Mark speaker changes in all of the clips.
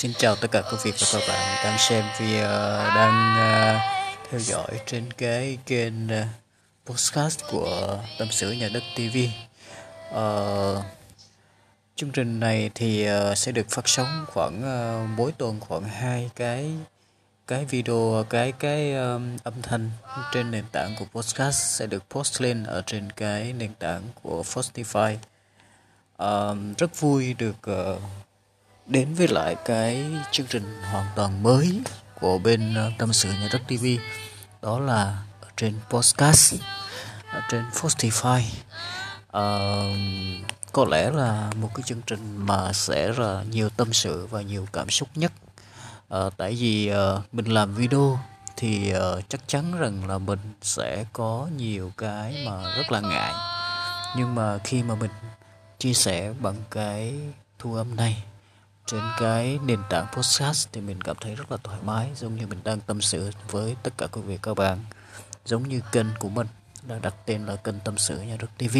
Speaker 1: Xin chào tất cả quý vị và các bạn đang xem video, đang uh, theo dõi trên cái kênh uh, podcast của Tâm sự Nhà Đất TV. Uh, ờ, chương trình này thì uh, sẽ được phát sóng khoảng uh, mỗi tuần khoảng hai cái cái video cái cái um, âm thanh trên nền tảng của podcast sẽ được post lên ở trên cái nền tảng của Spotify. Uh, rất vui được uh, đến với lại cái chương trình hoàn toàn mới của bên ờ, tâm sự nhà đất TV đó là ở trên podcast ở trên Spotify. Uh, có lẽ là một cái chương trình mà sẽ là nhiều tâm sự và nhiều cảm xúc nhất. Uh, tại vì uh, mình làm video thì uh, chắc chắn rằng là mình sẽ có nhiều cái mà rất là ngại. Nhưng mà khi mà mình chia sẻ bằng cái thu âm này trên cái nền tảng podcast thì mình cảm thấy rất là thoải mái giống như mình đang tâm sự với tất cả quý vị các bạn. Giống như kênh của mình đã đặt tên là kênh tâm sự nhà đất TV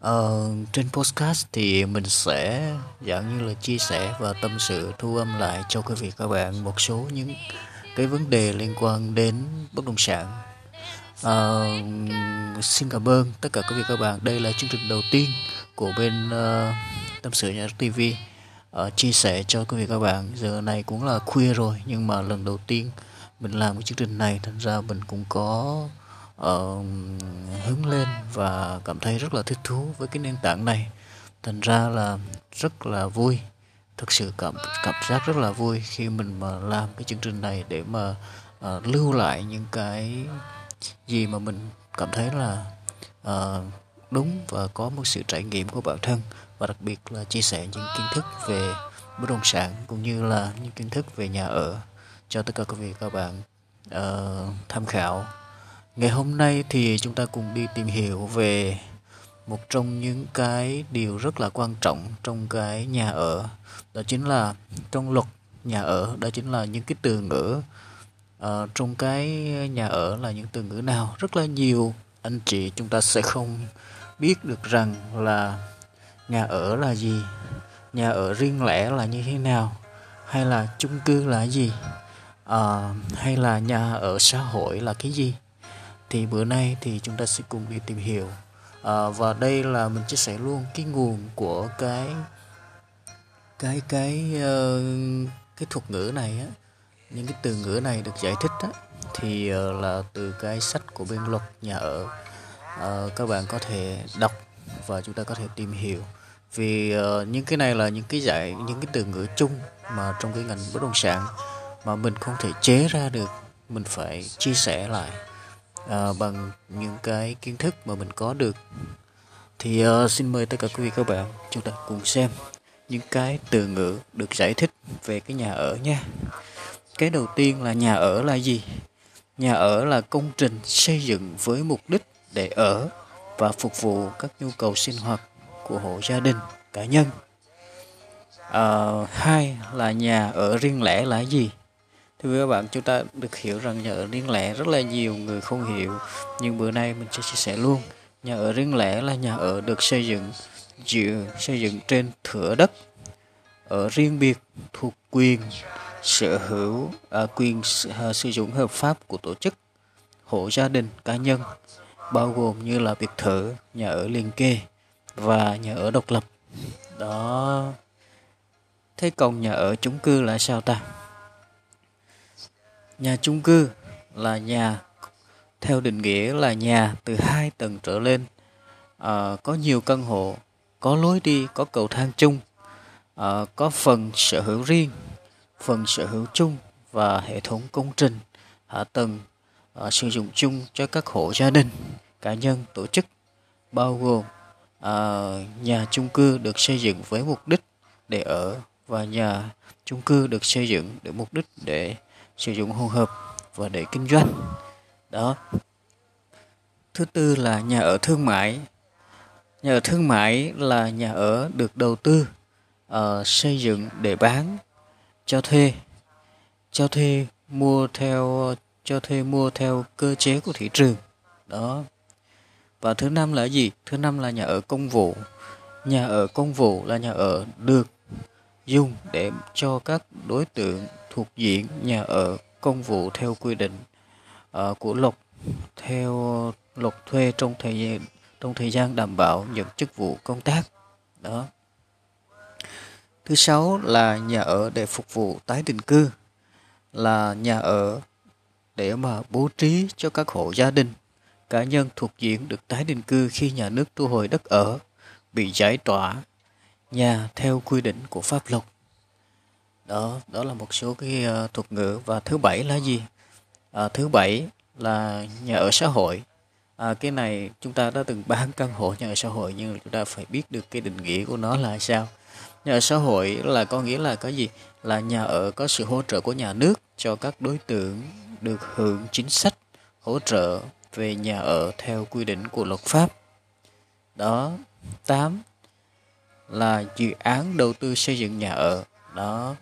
Speaker 1: ờ, trên podcast thì mình sẽ dạng như là chia sẻ và tâm sự thu âm lại cho quý vị các bạn một số những cái vấn đề liên quan đến bất động sản. Uh, xin cảm ơn tất cả quý vị các bạn. Đây là chương trình đầu tiên của bên uh, tâm sự nhà đất TV uh, chia sẻ cho quý vị các bạn giờ này cũng là khuya rồi nhưng mà lần đầu tiên mình làm cái chương trình này thành ra mình cũng có uh, hứng lên và cảm thấy rất là thích thú với cái nền tảng này. Thành ra là rất là vui thực sự cảm cảm giác rất là vui khi mình mà làm cái chương trình này để mà uh, lưu lại những cái gì mà mình cảm thấy là uh, đúng và có một sự trải nghiệm của bản thân và đặc biệt là chia sẻ những kiến thức về bất động sản cũng như là những kiến thức về nhà ở cho tất cả quý vị các bạn uh, tham khảo. Ngày hôm nay thì chúng ta cùng đi tìm hiểu về một trong những cái điều rất là quan trọng trong cái nhà ở đó chính là trong luật nhà ở đó chính là những cái từ ngữ uh, trong cái nhà ở là những từ ngữ nào rất là nhiều anh chị chúng ta sẽ không biết được rằng là nhà ở là gì nhà ở riêng lẻ là như thế nào hay là chung cư là gì à, hay là nhà ở xã hội là cái gì. Thì bữa nay thì chúng ta sẽ cùng đi tìm hiểu. À, và đây là mình chia sẻ luôn cái nguồn của cái cái cái uh, cái thuật ngữ này á. Những cái từ ngữ này được giải thích á thì uh, là từ cái sách của bên luật nhà ở uh, các bạn có thể đọc và chúng ta có thể tìm hiểu. Vì uh, những cái này là những cái giải những cái từ ngữ chung mà trong cái ngành bất động sản mà mình không thể chế ra được mình phải chia sẻ lại uh, bằng những cái kiến thức mà mình có được. Thì uh, xin mời tất cả quý vị các bạn chúng ta cùng xem những cái từ ngữ được giải thích về cái nhà ở nha. Cái đầu tiên là nhà ở là gì? Nhà ở là công trình xây dựng với mục đích để ở và phục vụ các nhu cầu sinh hoạt của hộ gia đình cá nhân. À, hai là nhà ở riêng lẻ là gì? Thưa các bạn chúng ta được hiểu rằng nhà ở riêng lẻ rất là nhiều người không hiểu nhưng bữa nay mình sẽ chia sẻ luôn. Nhà ở riêng lẻ là nhà ở được xây dựng dựa xây dựng trên thửa đất ở riêng biệt thuộc quyền sở hữu à, quyền à, sử dụng hợp pháp của tổ chức hộ gia đình cá nhân bao gồm như là biệt thự nhà ở liền kề và nhà ở độc lập. Đó. Thế còn nhà ở chung cư là sao ta? Nhà chung cư là nhà theo định nghĩa là nhà từ hai tầng trở lên. À, có nhiều căn hộ có lối đi có cầu thang chung. À, có phần sở hữu riêng phần sở hữu chung và hệ thống công trình. Hạ tầng sử dụng chung cho các hộ gia đình cá nhân tổ chức bao gồm à, nhà chung cư được xây dựng với mục đích để ở và nhà chung cư được xây dựng để mục đích để sử dụng hỗn hợp và để kinh doanh. Đó. Thứ tư là nhà ở thương mại. Nhà ở thương mại là nhà ở được đầu tư uh, xây dựng để bán cho thuê. Cho thuê mua theo cho thuê mua theo cơ chế của thị trường. Đó. Và thứ năm là gì? Thứ năm là nhà ở công vụ. Nhà ở công vụ là nhà ở được dùng để cho các đối tượng thuộc diện nhà ở công vụ theo quy định uh, của luật theo luật thuê trong thời gian trong thời gian đảm bảo những chức vụ công tác. Đó. Thứ sáu là nhà ở để phục vụ tái định cư là nhà ở để mà bố trí cho các hộ gia đình. Cá nhân thuộc diện được tái định cư khi nhà nước thu hồi đất ở bị giải tỏa nhà theo quy định của pháp luật. Đó đó là một số cái uh, thuật ngữ. Và thứ bảy là gì? À, thứ bảy là nhà ở xã hội. À, cái này chúng ta đã từng bán căn hộ nhà ở xã hội nhưng chúng ta phải biết được cái định nghĩa của nó là sao. Nhà ở xã hội là có nghĩa là cái gì? Là nhà ở có sự hỗ trợ của nhà nước cho các đối tượng được hưởng chính sách hỗ trợ về nhà ở theo quy định của luật pháp. Đó tám là dự án đầu tư xây dựng nhà ở. Đó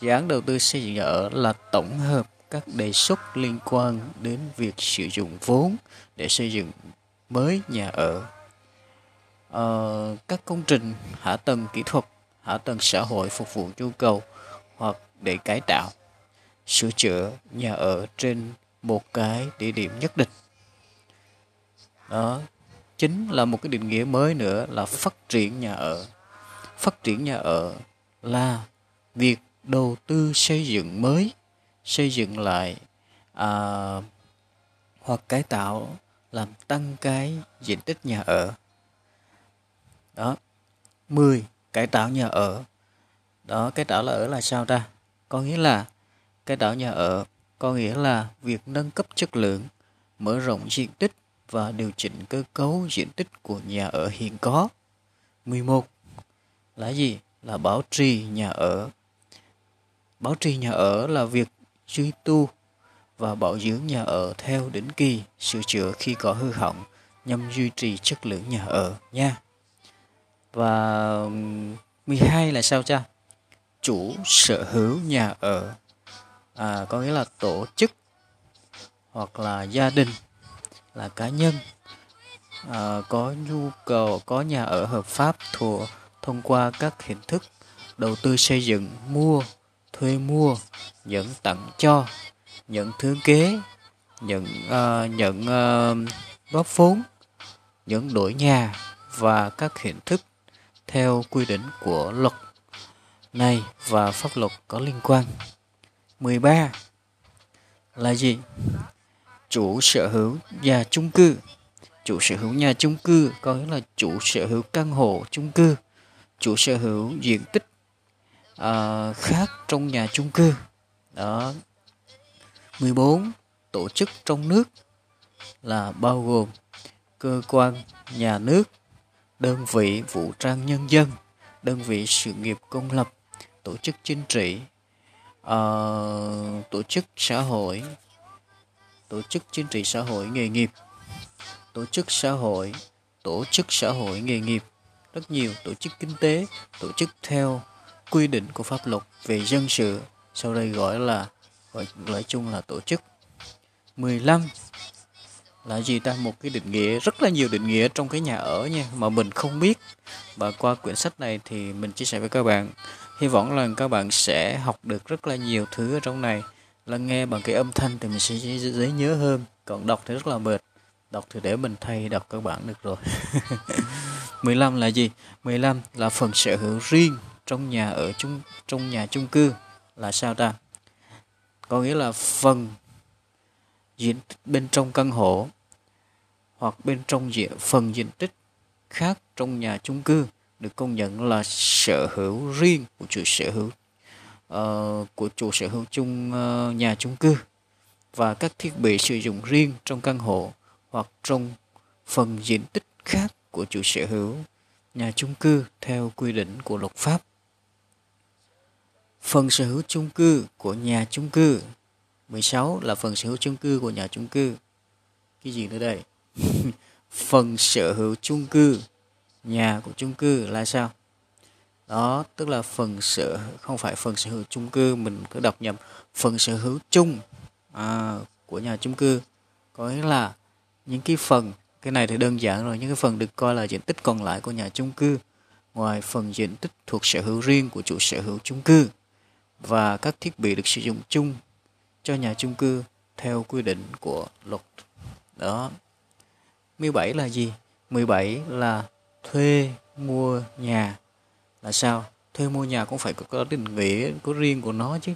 Speaker 1: dự án đầu tư xây dựng nhà ở là tổng hợp các đề xuất liên quan đến việc sử dụng vốn để xây dựng mới nhà ở. Ờ, các công trình hạ tầng kỹ thuật hạ tầng xã hội phục vụ nhu cầu hoặc để cải tạo sửa chữa nhà ở trên một cái địa điểm nhất định. Đó chính là một cái định nghĩa mới nữa là phát triển nhà ở. Phát triển nhà ở là việc đầu tư xây dựng mới xây dựng lại à, hoặc cải tạo làm tăng cái diện tích nhà ở. Đó 10 cải tạo nhà ở. Đó cải tạo là ở là sao ta? Có nghĩa là cải tạo nhà ở có nghĩa là việc nâng cấp chất lượng mở rộng diện tích và điều chỉnh cơ cấu diện tích của nhà ở hiện có 11 là gì là bảo trì nhà ở bảo trì nhà ở là việc duy tu và bảo dưỡng nhà ở theo định kỳ, sửa chữa khi có hư hỏng nhằm duy trì chất lượng nhà ở nha. Và 12 là sao cha? Chủ sở hữu nhà ở à, có nghĩa là tổ chức hoặc là gia đình là cá nhân. À, có nhu cầu có nhà ở hợp pháp thuộc thông qua các hình thức đầu tư xây dựng mua thuê mua nhận tặng cho nhận thư kế nhận uh, nhận uh, góp vốn nhận đổi nhà và các hình thức theo quy định của luật này và pháp luật có liên quan. 13 là gì? Chủ sở hữu nhà chung cư. Chủ sở hữu nhà chung cư có nghĩa là chủ sở hữu căn hộ chung cư chủ sở hữu diện tích uh, khác trong nhà chung cư. Đó. 14 tổ chức trong nước là bao gồm cơ quan nhà nước đơn vị vũ trang nhân dân đơn vị sự nghiệp công lập tổ chức chính trị uh, tổ chức xã hội. Tổ chức chính trị xã hội nghề nghiệp. Tổ chức xã hội tổ chức xã hội nghề nghiệp. Rất nhiều tổ chức kinh tế tổ chức theo quy định của pháp luật về dân sự. Sau đây gọi là gọi nói chung là tổ chức. 15 là gì ta? Một cái định nghĩa rất là nhiều định nghĩa trong cái nhà ở nha mà mình không biết. Và qua quyển sách này thì mình chia sẻ với các bạn hy vọng là các bạn sẽ học được rất là nhiều thứ ở trong này. Là nghe bằng cái âm thanh thì mình sẽ dễ nhớ hơn. Còn đọc thì rất là mệt. Đọc thì để mình thay đọc các bạn được rồi. 15 là gì? 15 là phần sở hữu riêng trong nhà ở chung, trong nhà chung cư. Là sao ta? Có nghĩa là phần diện, bên trong căn hộ hoặc bên trong diện, phần diện tích khác trong nhà chung cư được công nhận là sở hữu riêng của chủ sở hữu uh, của chủ sở hữu chung uh, nhà chung cư và các thiết bị sử dụng riêng trong căn hộ hoặc trong phần diện tích khác của chủ sở hữu nhà chung cư theo quy định của luật pháp Phần sở hữu chung cư của nhà chung cư 16 là phần sở hữu chung cư của nhà chung cư Cái gì nữa đây? phần sở hữu chung cư nhà của chung cư là sao? Đó, tức là phần sở không phải phần sở hữu chung cư mình cứ đọc nhầm phần sở hữu chung à, của nhà chung cư có nghĩa là những cái phần cái này thì đơn giản rồi những cái phần được coi là diện tích còn lại của nhà chung cư ngoài phần diện tích thuộc sở hữu riêng của chủ sở hữu chung cư và các thiết bị được sử dụng chung cho nhà chung cư theo quy định của luật. Đó. 17 là gì? 17 là thuê mua nhà là sao? Thuê mua nhà cũng phải có định nghĩa có riêng của nó chứ.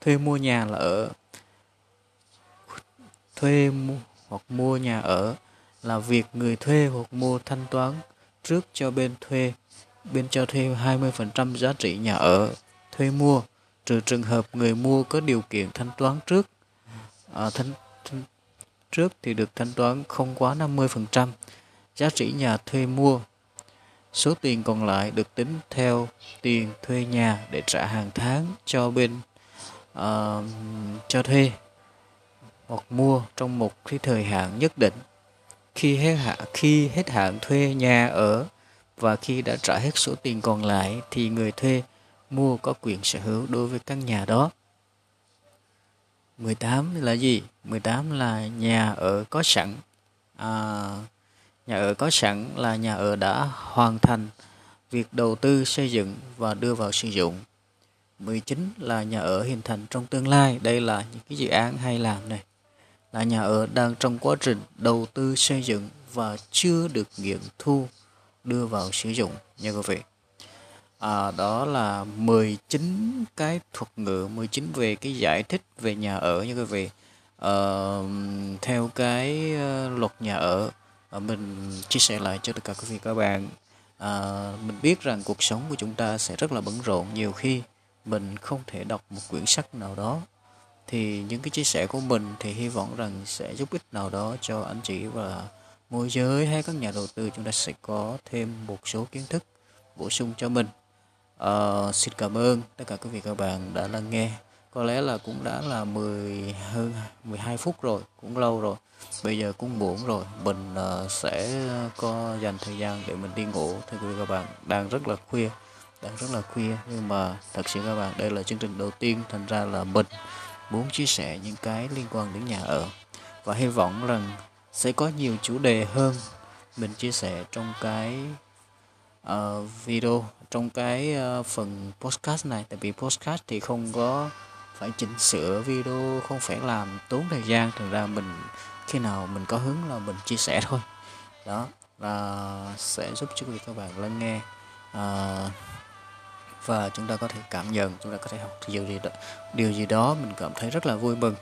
Speaker 1: Thuê mua nhà là ở thuê mua hoặc mua nhà ở là việc người thuê hoặc mua thanh toán trước cho bên thuê bên cho thuê 20% giá trị nhà ở thuê mua trừ trường hợp người mua có điều kiện thanh toán trước à, thanh, thanh trước thì được thanh toán không quá 50% giá trị nhà thuê mua số tiền còn lại được tính theo tiền thuê nhà để trả hàng tháng cho bên uh, cho thuê hoặc mua trong một cái thời hạn nhất định khi hết hạn khi hết hạn thuê nhà ở và khi đã trả hết số tiền còn lại thì người thuê mua có quyền sở hữu đối với căn nhà đó. 18 là gì? 18 là nhà ở có sẵn. À, nhà ở có sẵn là nhà ở đã hoàn thành việc đầu tư xây dựng và đưa vào sử dụng. 19 là nhà ở hình thành trong tương lai. Đây là những cái dự án hay làm này là nhà ở đang trong quá trình đầu tư xây dựng và chưa được nghiệm thu đưa vào sử dụng nha quý vị. À, đó là 19 cái thuật ngữ 19 về cái giải thích về nhà ở nha quý vị. À, theo cái ờ, luật nhà ở mình chia sẻ lại cho tất cả quý vị các bạn. À, mình biết rằng cuộc sống của chúng ta sẽ rất là bận rộn. Nhiều khi mình không thể đọc một quyển sách nào đó. Thì những cái chia sẻ của mình thì hy vọng rằng sẽ giúp ích nào đó cho anh chị và môi giới hay các nhà đầu tư. Chúng ta sẽ có thêm một số kiến thức bổ sung cho mình. À, xin cảm ơn tất cả quý vị các bạn đã lắng nghe có lẽ là cũng đã là 10 hơn 12 phút rồi cũng lâu rồi. Bây giờ cũng muộn rồi. Mình uh, sẽ có dành thời gian để mình đi ngủ thưa quý vị các bạn. Đang rất là khuya đang rất là khuya. Nhưng mà thật sự các bạn đây là chương trình đầu tiên thành ra là mình muốn chia sẻ những cái liên quan đến nhà ở. Và hy vọng rằng sẽ có nhiều chủ đề hơn mình chia sẻ trong cái uh, video trong cái uh, phần podcast này. Tại vì podcast thì không có phải chỉnh sửa video không phải làm tốn thời gian. Thành ra mình khi nào mình có hứng là mình chia sẻ thôi. Đó là sẽ giúp cho quý vị các bạn lắng nghe. À, và chúng ta có thể cảm nhận chúng ta có thể học điều gì đó điều gì đó mình cảm thấy rất là vui mừng.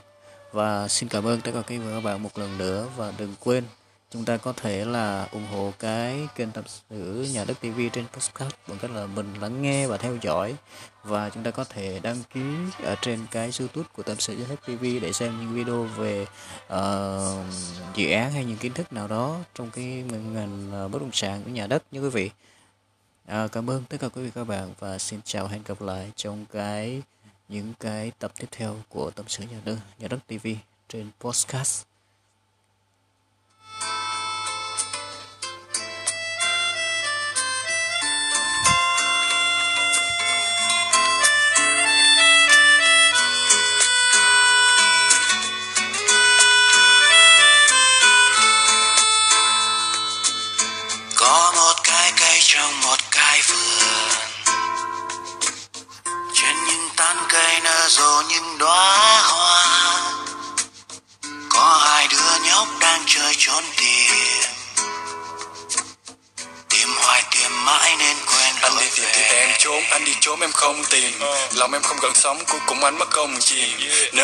Speaker 1: Và xin cảm ơn tất cả quý vị và các bạn một lần nữa. Và đừng quên chúng ta có thể là ủng hộ cái kênh tập sử nhà đất TV trên podcast bằng cách là mình lắng nghe và theo dõi. Và chúng ta có thể đăng ký ở trên cái YouTube của tập sự nhà đất TV để xem những video về uh, dự án hay những kiến thức nào đó trong cái ngành ờ, bất động sản của nhà đất như quý vị. À, cảm ơn tất cả quý vị các bạn và xin chào hẹn gặp lại trong cái những cái tập tiếp theo của tâm sự nhà đất nhà đất tv trên podcast.
Speaker 2: Không tìm lòng em không gần sống cuối cùng anh mất công gì nếu